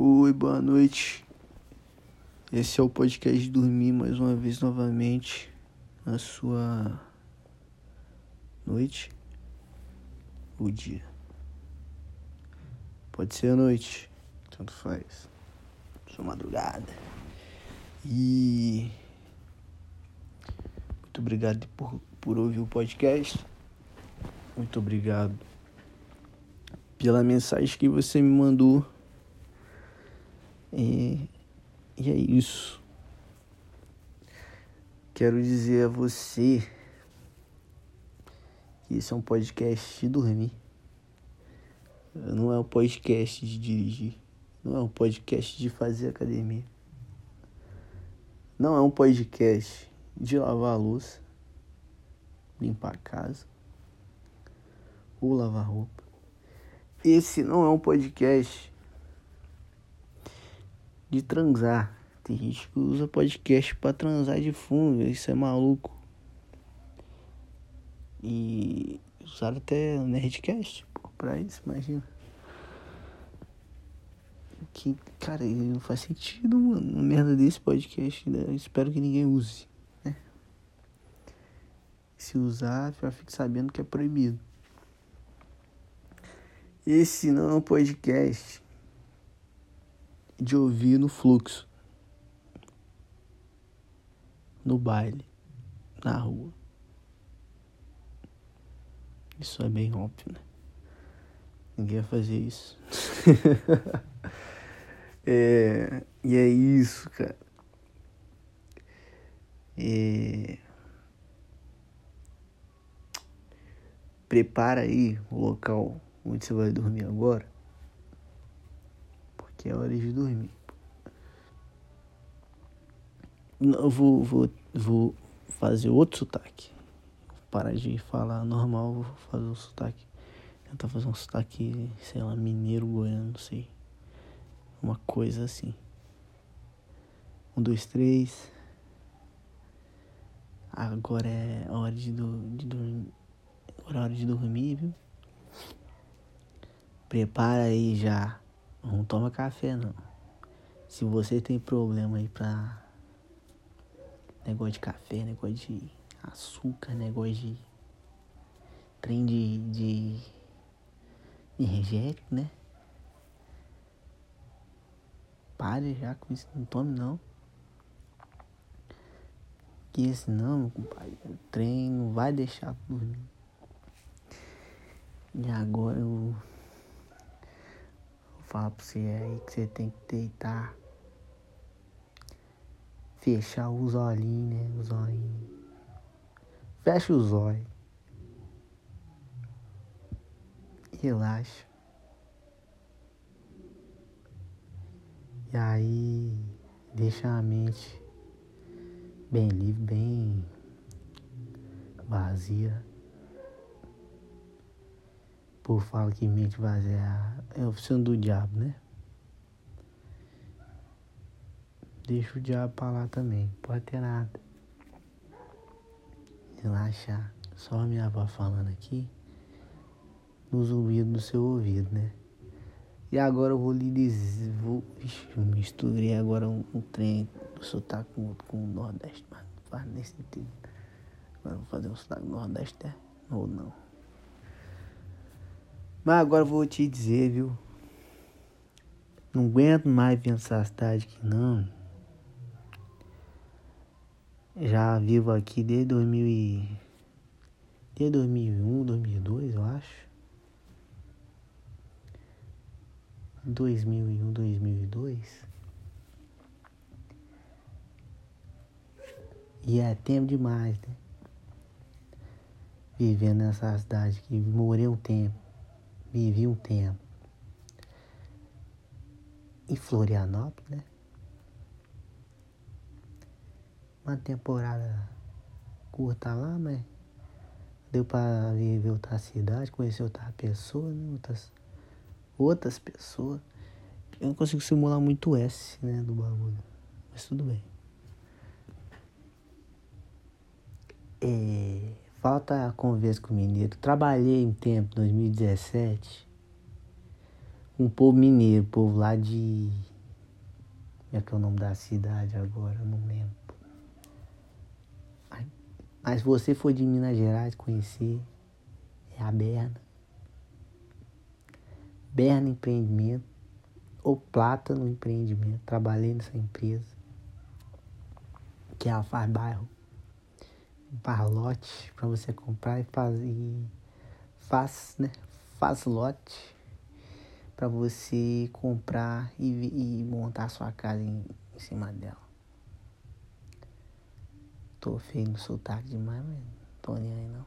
Oi, boa noite. Esse é o podcast Dormir mais uma vez novamente na sua noite ou dia. Pode ser a noite, tanto faz. Sua madrugada. E muito obrigado por, por ouvir o podcast. Muito obrigado pela mensagem que você me mandou. E, e é isso. Quero dizer a você que esse é um podcast de dormir. Não é um podcast de dirigir. Não é um podcast de fazer academia. Não é um podcast de lavar a louça, limpar a casa ou lavar roupa. Esse não é um podcast de transar. Tem gente que usa podcast para transar de fundo, isso é maluco. E usaram até Nerdcast pô, pra isso, imagina. Que, cara, não faz sentido, mano. Merda desse podcast. Né? Espero que ninguém use, né? Se usar, já fique sabendo que é proibido. Esse não é um podcast de ouvir no fluxo, no baile, na rua. Isso é bem óbvio, né? Ninguém vai fazer isso. é, e é isso, cara. É... Prepara aí o local onde você vai dormir agora. Porque é hora de dormir. Eu vou, vou, vou fazer outro sotaque. Parar de falar normal, vou fazer um sotaque. Tentar fazer um sotaque, sei lá, mineiro, goiano, não sei. Uma coisa assim. Um, dois, três. Agora é hora de, do, de dormir. Agora é hora de dormir, viu? Prepara aí já. Não toma café não. Se você tem problema aí pra negócio de café, negócio de açúcar, negócio de trem de, de energético, né? Pare já com isso, não tome não. Que senão, meu compadre, o trem não vai deixar dormir. E agora eu falar pra você aí que você tem que deitar. Fechar os olhinhos, né? Os olhinhos. Fecha os olhos. Relaxa. E aí deixa a mente bem livre, bem vazia povo fala que mente vazia é a oficina do diabo, né? Deixa o diabo pra lá também, pode ter nada. Relaxar. Só a minha avó falando aqui nos ouvidos do seu ouvido, né? E agora eu vou lhe dizer, vou, ixi, misturei agora um, um trem do sotaque com, com o Nordeste, mas não faz nem sentido. Agora eu vou fazer um sotaque do Nordeste, é? Ou não? Mas agora eu vou te dizer, viu? Não aguento mais pensar a cidade aqui não. Já vivo aqui desde 2000 e... Desde 2001, 2002, eu acho. 2001, 2002. E é tempo demais, né? Vivendo nessa cidade aqui. Morei um tempo vivi um tempo em Florianópolis, né? Uma temporada curta lá, mas deu para viver outra cidade, conhecer outra pessoa, né? outras, outras pessoas. Eu não consigo simular muito S, né, do bagulho. Mas tudo bem. É Falta a conversa com o mineiro. Trabalhei um tempo, 2017, com um povo mineiro, povo lá de Como é que é o nome da cidade agora? Eu não lembro. Mas você for de Minas Gerais conhecer, é a Berna. Berna Empreendimento ou Plata no Empreendimento. Trabalhei nessa empresa. Que ela faz bairro. Faz lote para você comprar e fazer. Faz, né? Faz lote para você comprar e, e montar sua casa em, em cima dela. Tô feio no sotaque demais, mas não tô nem aí não.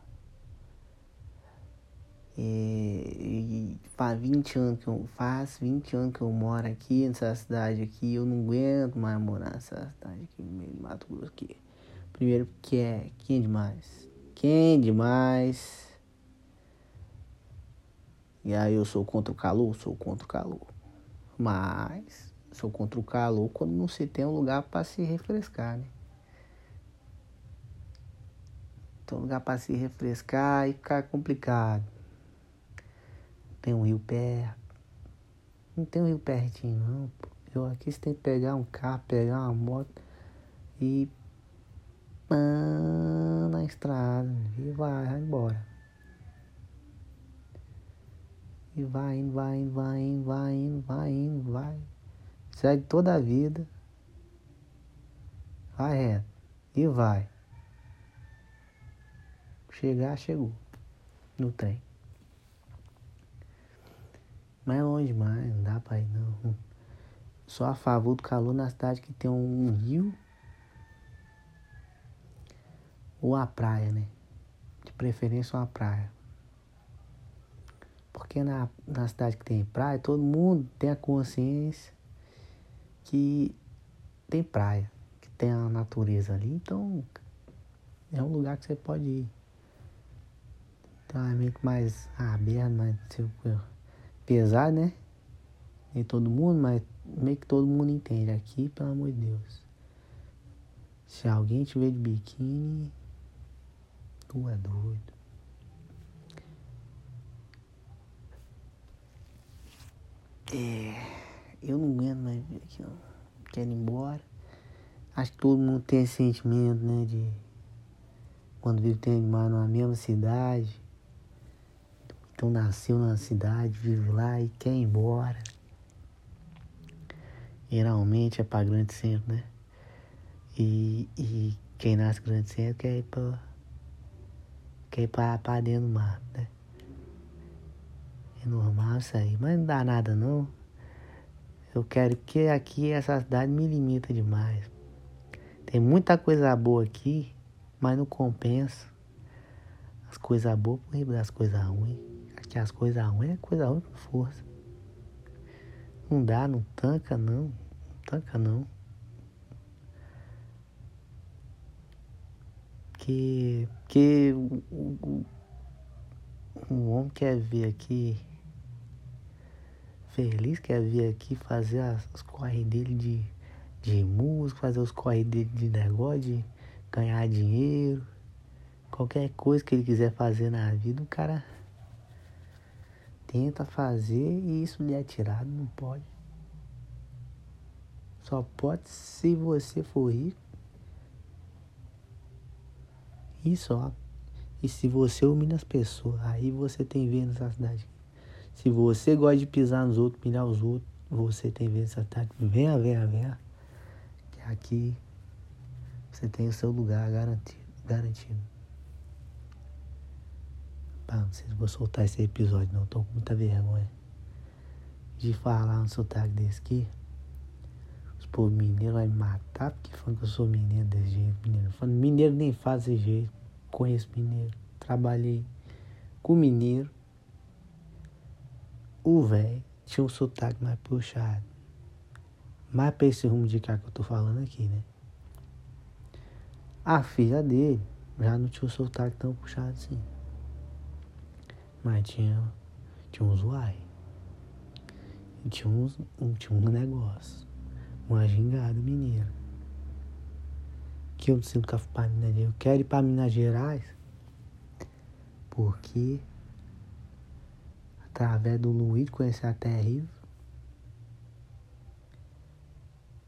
E, e faz 20 anos que eu faz 20 anos que eu moro aqui nessa cidade aqui, eu não aguento mais morar nessa cidade aqui no meio do Mato Grosso aqui. Primeiro porque é quem é demais. Quem é demais. E aí eu sou contra o calor, sou contra o calor. Mas sou contra o calor quando não se tem um lugar para se refrescar, né? Um lugar para se refrescar e ficar complicado. Tem um rio perto. Não tem um rio pertinho não. Eu aqui você tem que pegar um carro, pegar uma moto e na estrada e vai, vai embora. E vai indo, vai indo, vai indo, vai indo, vai indo, vai. Segue toda a vida. Vai reto. E vai. Chegar, chegou. No trem. Mas é longe demais, não dá pra ir não. Só a favor do calor na cidade que tem um rio ou a praia, né? De preferência uma praia. Porque na, na cidade que tem praia, todo mundo tem a consciência que tem praia, que tem a natureza ali. Então é um lugar que você pode ir. Então é meio que mais aberto, mais tipo, pesado, né? Nem todo mundo, mas meio que todo mundo entende. Aqui, pelo amor de Deus. Se alguém vê de biquíni, tu é doido. É, eu não aguento mais ver aqui. Quero ir embora. Acho que todo mundo tem esse sentimento, né? De quando vive tem mais numa mesma cidade então nasceu na cidade, vive lá e quer ir embora. Geralmente é para grande centro, né? E, e quem nasce grande centro quer ir para quer ir para, para dentro do mato, né? É normal isso aí, mas não dá nada não. Eu quero que aqui essa cidade me limita demais. Tem muita coisa boa aqui, mas não compensa as coisas boas por das coisas ruins que as coisas ruins é coisa ruim com força. Não dá, não tanca não. Não tanca não. Que, que o, o, o homem quer vir aqui feliz, quer vir aqui fazer as, corres dele de, de música, fazer os corres dele de negócio, de ganhar dinheiro. Qualquer coisa que ele quiser fazer na vida, o cara tenta fazer e isso lhe é tirado, não pode. Só pode se você for rico. E só. E se você humilha as pessoas, aí você tem vez nessa cidade. Se você gosta de pisar nos outros, pilhar os outros, você tem vez nessa cidade. Venha, venha, venha. Que aqui você tem o seu lugar garantido. garantido. Ah, não sei se vou soltar esse episódio, não. Tô com muita vergonha de falar um sotaque desse aqui. Os povos mineiros vão me matar porque falam que eu sou mineiro desse jeito. Mineiro, falando, mineiro nem faz desse jeito. Conheço mineiro. Trabalhei com mineiro. O velho tinha um sotaque mais puxado. Mais pra esse rumo de cá que eu tô falando aqui, né? A filha dele já não tinha um sotaque tão puxado assim. Mas tinha, tinha usuário. E tinha, uns, tinha um negócio. Uma gingada mineira. Que eu não sinto que eu para Minas Gerais. Eu quero ir para Minas Gerais. Porque através do Luiz conhecer a Riva.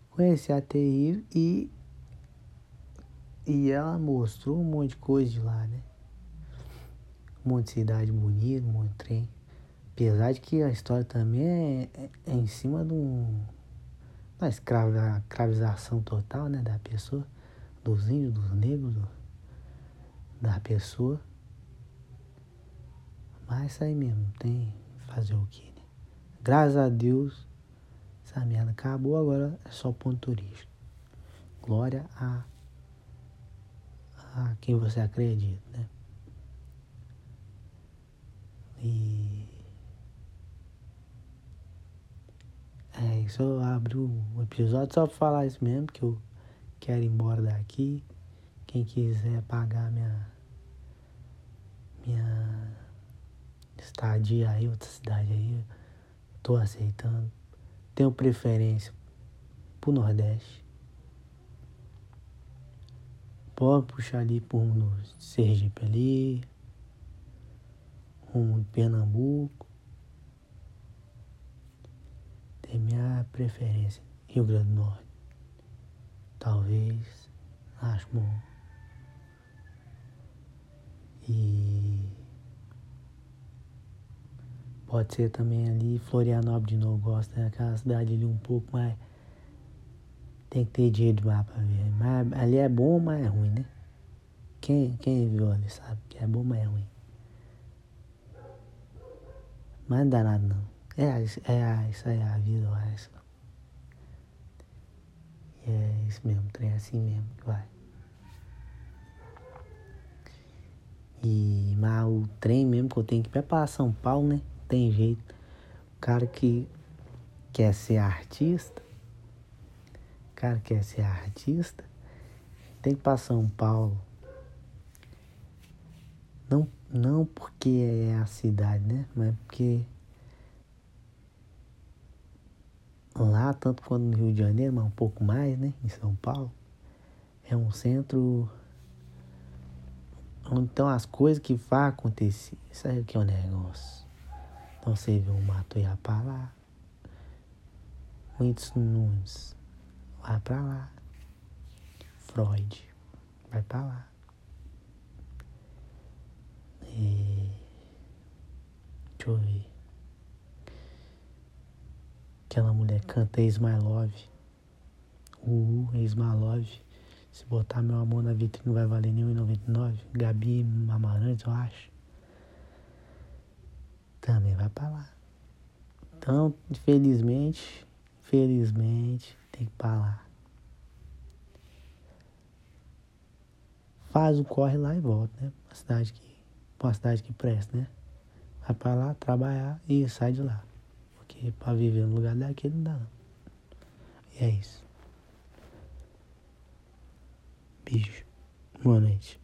Conheci a Terrível e. E ela mostrou um monte de coisa de lá, né? Um monte de cidade bonita, um monte de trem. Apesar de que a história também é, é, é em cima de um. Uma escravização total, né? Da pessoa, dos índios, dos negros, do, da pessoa. Mas isso aí mesmo, tem fazer o quê, né? Graças a Deus, essa merda acabou, agora é só ponto turístico. Glória a, a quem você acredita, né? E é isso, eu abro o episódio só pra falar isso mesmo, que eu quero ir embora daqui. Quem quiser pagar minha minha estadia aí, outra cidade aí, tô aceitando. Tenho preferência pro Nordeste. Pode puxar ali por um Sergipe ali, um Pernambuco. Tem minha preferência. Rio Grande do Norte. Talvez. Acho bom. E pode ser também ali Florianópolis de novo, gosto, né? Aquela cidade ali um pouco mais. Tem que ter dinheiro lá pra ver. Mas ali é bom, mas é ruim, né? Quem, quem viu ali sabe que é bom, mas é ruim. Mas não dá nada não. É, é isso aí é a vida, é isso. E é isso mesmo, trem é assim mesmo que vai. E mas o trem mesmo que eu tenho que ir para São Paulo, né? Tem jeito. O cara que quer ser artista, o cara que quer ser artista, tem que ir para São Paulo. Não, não porque é a cidade, né? Mas porque lá, tanto quanto no Rio de Janeiro, mas um pouco mais, né? Em São Paulo, é um centro então as coisas que vai acontecer, isso aí que é o um negócio. Então você vê o Matoiapá lá, o Whindersson Nunes vai pra lá, Freud vai pra lá. E... Deixa eu ver. Aquela mulher canta Ex My Love. O Ex My Love se botar meu amor na vitrine não vai valer nem 1,99. Gabi Amarantes, eu acho. Também vai pra lá. Então, infelizmente, felizmente, tem que pra lá. Faz o corre lá e volta, né? Uma cidade que, uma cidade que presta, né? Vai pra lá, trabalhar e sai de lá. Porque pra viver no lugar daquele não dá. E é isso. Beijo. Boa noite.